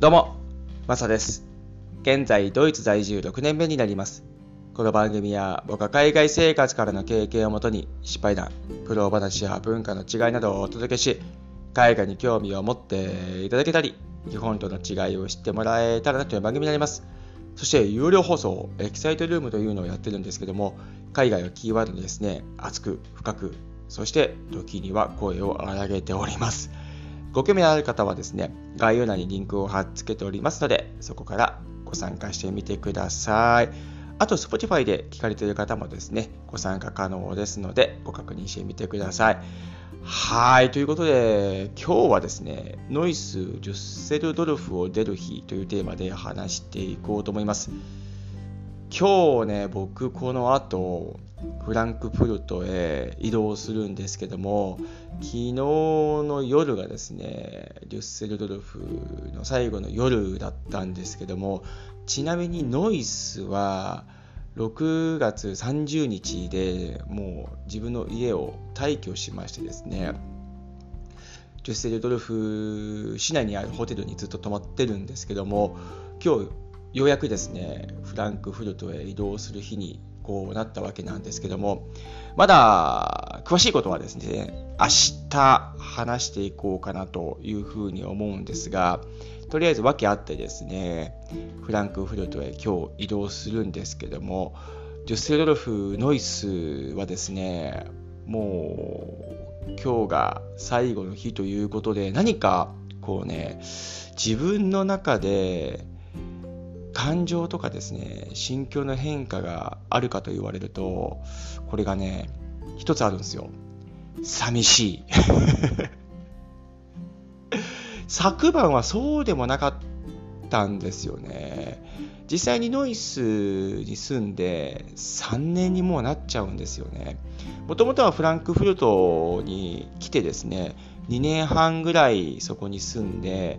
どうも、マサです。現在、ドイツ在住6年目になります。この番組は僕は海外生活からの経験をもとに失敗談、苦労話や文化の違いなどをお届けし、海外に興味を持っていただけたり、日本との違いを知ってもらえたらなという番組になります。そして、有料放送、エキサイトルームというのをやってるんですけども、海外をキーワードにですね、熱く、深く、そして時には声を荒げております。ご興味のある方はですね、概要欄にリンクを貼っ付けておりますので、そこからご参加してみてください。あと、Spotify で聞かれている方もですね、ご参加可能ですので、ご確認してみてください。はい、ということで、今日はですね、ノイス・ジュッセルドルフを出る日というテーマで話していこうと思います。今日ね、僕この後、フランクフルトへ移動するんですけども、昨日の夜がですね、デュッセルドルフの最後の夜だったんですけども、ちなみにノイスは6月30日でもう自分の家を退去しましてですね、デュッセルドルフ市内にあるホテルにずっと泊まってるんですけども、今日ようやくですね、フランクフルトへ移動する日にこうなったわけなんですけども、まだ詳しいことはですね、明日話していこうかなというふうに思うんですが、とりあえず訳あってですね、フランクフルトへ今日移動するんですけども、デュッセルドルフ・ノイスはですね、もう今日が最後の日ということで、何かこうね、自分の中で感情とかですね、心境の変化があるかと言われると、これがね、一つあるんですよ。寂しい。昨晩はそうでもなかったんですよね。実際にノイスに住んで3年にもうなっちゃうんですよね。もともとはフランクフルトに来てですね、2年半ぐらいそこに住んで、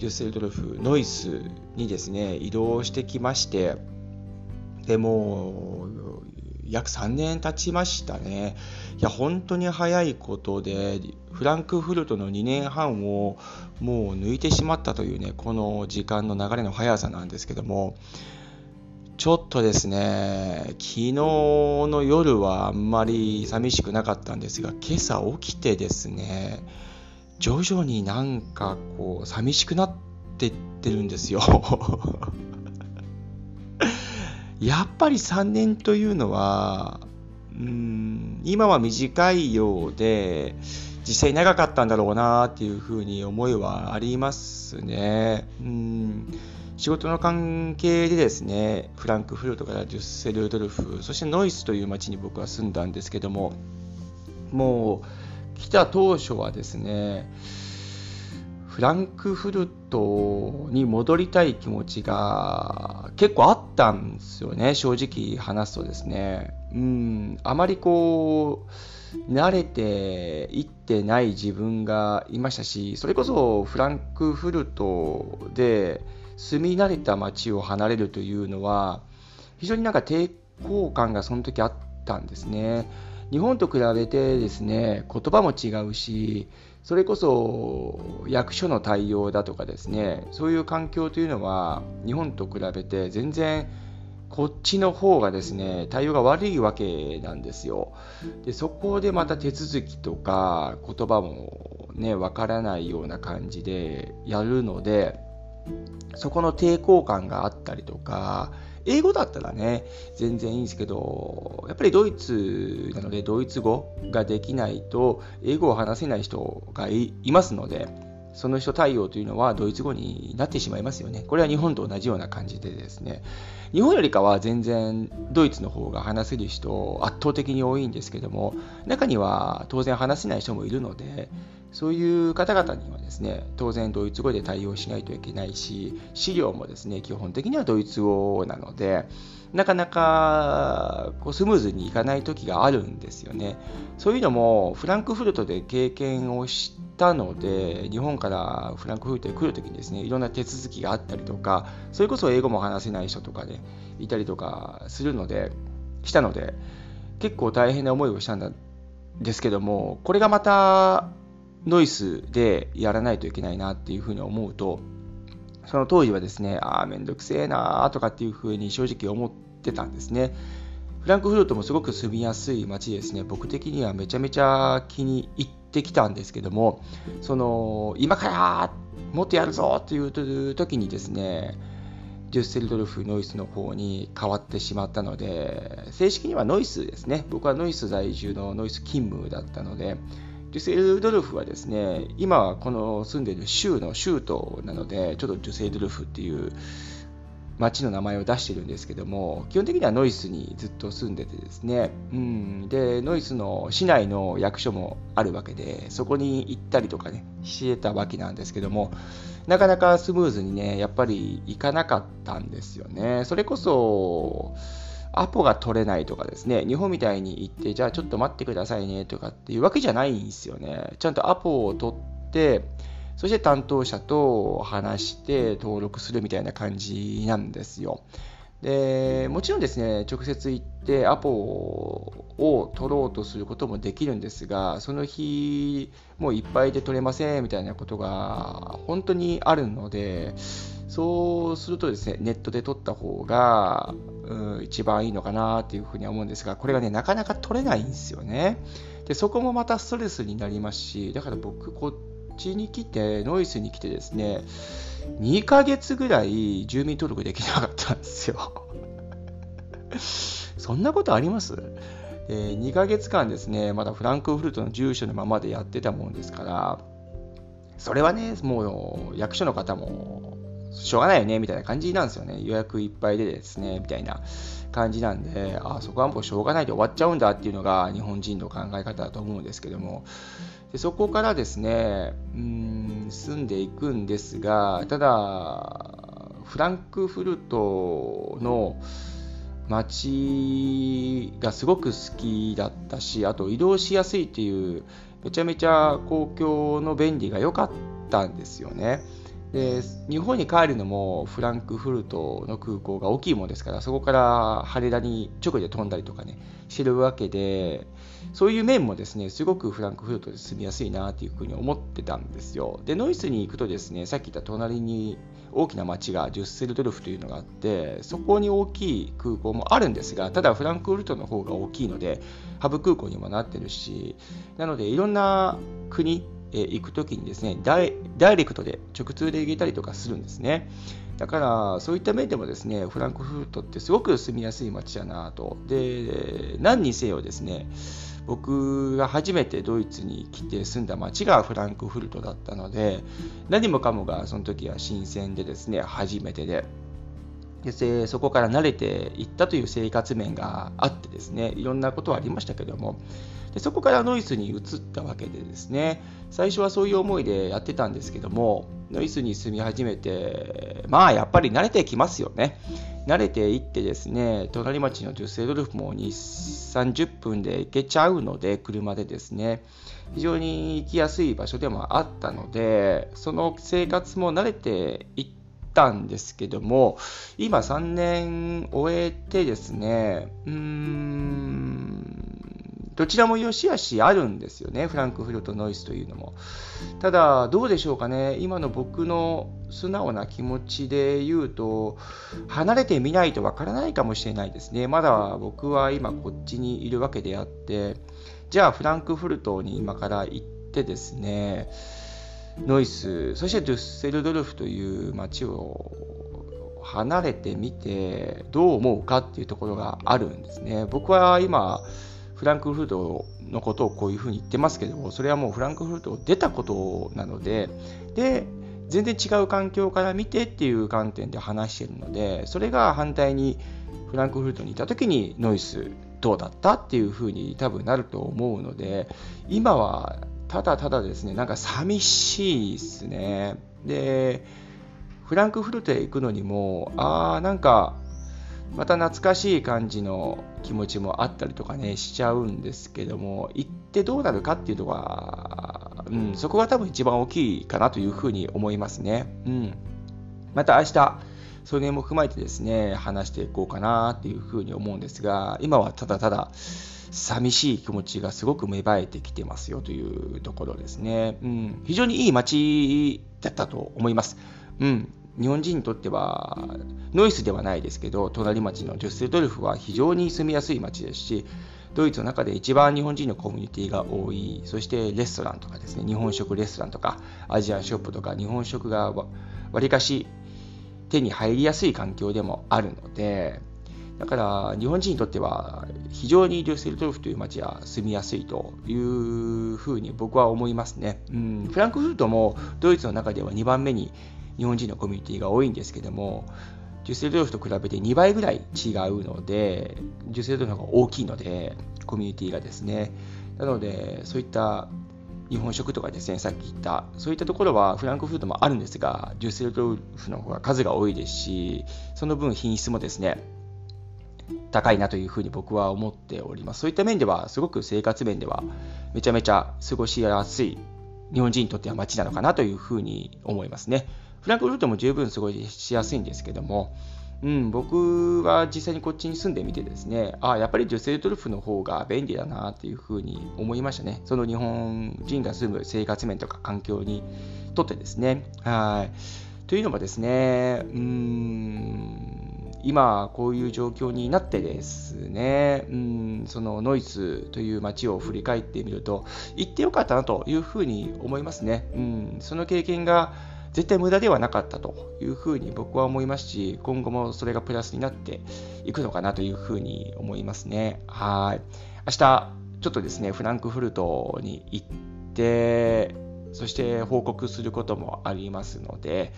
デュッセルドルフ、ノイスにですね、移動してきまして、でもう約3年経ちましたね。いや、本当に早いことで、フランクフルトの2年半をもう抜いてしまったというね、この時間の流れの速さなんですけども、ちょっとですね、昨日の夜はあんまり寂しくなかったんですが、今朝起きてですね、徐々になんかこう寂しくなってってるんですよ。やっぱり3年というのは、うん今は短いようで、実際長かったんだろうなっていうふうに思いはありますね。うん仕事の関係でですね、フランクフルトからデュッセルドルフ、そしてノイスという町に僕は住んだんですけども、もう来た当初はですね、フランクフルトに戻りたい気持ちが結構あったんですよね、正直話すとですね。うん、あまりこう、慣れていってない自分がいましたし、それこそフランクフルトで住み慣れた街を離れるというのは、非常になんか抵抗感がその時あったんですね。日本と比べてですね、言葉も違うし、それこそ役所の対応だとかですね、そういう環境というのは日本と比べて全然こっちの方がですね、対応が悪いわけなんですよ。で、そこでまた手続きとか言葉もね、わからないような感じでやるので、そこの抵抗感があったりとか、英語だったらね、全然いいんですけど、やっぱりドイツなので、ドイツ語ができないと、英語を話せない人がいますので、その人対応というのはドイツ語になってしまいますよね。これは日本と同じような感じでですね、日本よりかは全然ドイツの方が話せる人圧倒的に多いんですけども、中には当然話せない人もいるので、そういう方々にはですね、当然ドイツ語で対応しないといけないし、資料もですね、基本的にはドイツ語なので、なかなかこうスムーズにいかない時があるんですよね。そういうのもフランクフルトで経験をしたので、日本からフランクフルトへ来る時にですね、いろんな手続きがあったりとか、それこそ英語も話せない人とかで、ね、いたりとかするので、したので、結構大変な思いをしたんですけども、これがまたノイスでやらないといけないなっていうふうに思うと、その当時はですね、ああ、めんどくせえなとかっていうふうに正直思ってたんですね。フランクフルトもすごく住みやすい街ですね。僕的にはめちゃめちゃ気に入ってきたんですけども、その、今からもっとやるぞっていう時にですね、デュッセルドルフノイスの方に変わってしまったので、正式にはノイスですね。僕はノイス在住のノイス勤務だったので、デュセルドルフはですね、今はこの住んでいる州の州都なので、ちょっとデュセルドルフっていう町の名前を出してるんですけども、基本的にはノイスにずっと住んでてですね、うん、で、ノイスの市内の役所もあるわけで、そこに行ったりとかね、してたわけなんですけども、なかなかスムーズにね、やっぱり行かなかったんですよね。それこそ、アポが取れないとかですね、日本みたいに行って、じゃあちょっと待ってくださいねとかっていうわけじゃないんですよね。ちゃんとアポを取って、そして担当者と話して登録するみたいな感じなんですよ。でもちろんですね、直接行ってアポを取ろうとすることもできるんですが、その日、もういっぱいで取れませんみたいなことが本当にあるので、そうするとですね、ネットで取った方が、うん、一番いいのかなっていうふうには思うんですが、これがね、なかなか取れないんですよね。で、そこもまたストレスになりますし、だから僕、こっちに来て、ノイスに来てですね、2ヶ月ぐらい住民登録できなかったんですよ。そんなことあります？えー、2ヶ月間ですね、まだフランクフルトの住所のままでやってたもんですから、それはね、もう役所の方もしょうがないよね、みたいな感じなんですよね。予約いっぱいでですね、みたいな感じなんで、あそこはもうしょうがないで終わっちゃうんだっていうのが日本人の考え方だと思うんですけども、でそこからですねうん住んでいくんですがただフランクフルトの街がすごく好きだったしあと移動しやすいっていうめちゃめちゃ公共の便利が良かったんですよね。で日本に帰るのもフランクフルトの空港が大きいものですからそこから羽田に直で飛んだりとかねしてるわけでそういう面もですねすごくフランクフルトで住みやすいなというふうに思ってたんですよ。でノイスに行くとですねさっき言った隣に大きな町がデュッセルドルフというのがあってそこに大きい空港もあるんですがただフランクフルトの方が大きいのでハブ空港にもなってるしなのでいろんな国え行くときにですねダイレクトで直通で行けたりとかするんですね。だからそういった面でもですねフランクフルトってすごく住みやすい街だなと。で何にせよですね僕が初めてドイツに来て住んだ街がフランクフルトだったので何もかもがその時は新鮮でですね初めてででそこから慣れていったという生活面があってですねいろんなことはありましたけども。でそこからノイスに移ったわけでですね最初はそういう思いでやってたんですけどもノイスに住み始めてまあやっぱり慣れてきますよね。慣れていってですね隣町のデュッセドルフも2 30分で行けちゃうので車でですね非常に行きやすい場所でもあったのでその生活も慣れていってたんですけども、今3年終えてですね、うーん、どちらも良し悪しあるんですよね、フランクフルトノイスというのも。ただ、どうでしょうかね、今の僕の素直な気持ちで言うと、離れてみないとわからないかもしれないですね。まだ僕は今こっちにいるわけであって、じゃあフランクフルトに今から行ってですね、ノイス、そしてデュッセルドルフという街を離れてみてどう思うかっていうところがあるんですね。僕は今フランクフルトのことをこういうふうに言ってますけどそれはもうフランクフルトを出たことなのでで全然違う環境から見てっていう観点で話してるのでそれが反対にフランクフルトにいた時にノイスどうだったっていうふうに多分なると思うので今はただただですね、なんか寂しいですね。で、フランクフルトへ行くのにも、ああ、なんか、また懐かしい感じの気持ちもあったりとかね、しちゃうんですけども、行ってどうなるかっていうのは、うん、そこが多分一番大きいかなというふうに思いますね。うん。また明日、それも踏まえてですね、話していこうかなっていうふうに思うんですが、今はただただ、寂しい気持ちがすごく芽生えてきてますよというところですね。うん、非常にいい街だったと思います。うん、日本人にとってはノイスではないですけど隣町のデュッセルドルフは非常に住みやすい町ですしドイツの中で一番日本人のコミュニティが多いそしてレストランとかですね日本食レストランとかアジアンショップとか日本食がわりかし手に入りやすい環境でもあるのでだから日本人にとっては非常にデュッセルドルフという街は住みやすいというふうに僕は思いますね、うん、フランクフルトもドイツの中では2番目に日本人のコミュニティが多いんですけどもデュッセルドルフと比べて2倍ぐらい違うのでデュッセルドルフの方が大きいのでコミュニティがですね。なのでそういった日本食とかですねさっき言ったそういったところはフランクフルトもあるんですがデュッセルドルフの方が数が多いですしその分品質もですね高いなというふうに僕は思っておりますそういった面ではすごく生活面ではめちゃめちゃ過ごしやすい日本人にとっては街なのかなというふうに思いますねフランクフルトも十分過ごしやすいんですけども、うん、僕は実際にこっちに住んでみてですね、ああやっぱりデュッセルドルフの方が便利だなっていうふうに思いましたね。その日本人が住む生活面とか環境にとってですね。はい。というのもですね、うん、今こういう状況になってですね、うん、そのノイズという街を振り返ってみると、行ってよかったなというふうに思いますね。うん、その経験が絶対無駄ではなかったというふうに僕は思いますし、今後もそれがプラスになっていくのかなというふうに思いますね。はい。明日、ちょっとですね、フランクフルトに行って、そして報告することもありますので、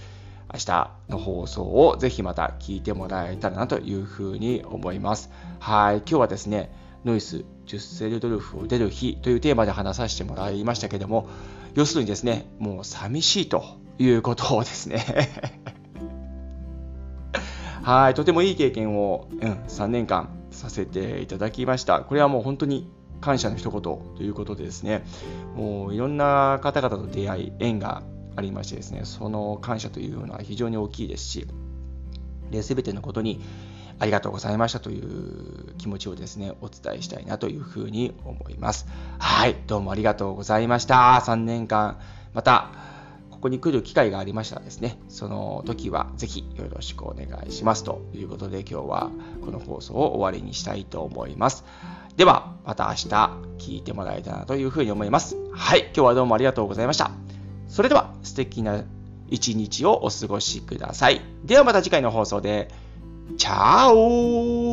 明日の放送をぜひまた聞いてもらえたらなというふうに思います。はい。今日はですね、ノイス10セルドルフを出る日というテーマで話させてもらいましたけども、要するにですね、もう寂しいということをですね はい、とてもいい経験を、うん、3年間させていただきました。これはもう本当に感謝の一言ということでですね、もういろんな方々と出会い、縁がありましてですね、その感謝というのは非常に大きいですし、で全てのことにありがとうございましたという気持ちをですね、お伝えしたいなというふうに思います。はい、どうもありがとうございました。3年間、また、ここに来る機会がありましたらですね、その時はぜひよろしくお願いしますということで今日はこの放送を終わりにしたいと思います。では、また明日聞いてもらえたらというふうに思います。はい、今日はどうもありがとうございました。それでは素敵な一日をお過ごしください。ではまた次回の放送で、チャオ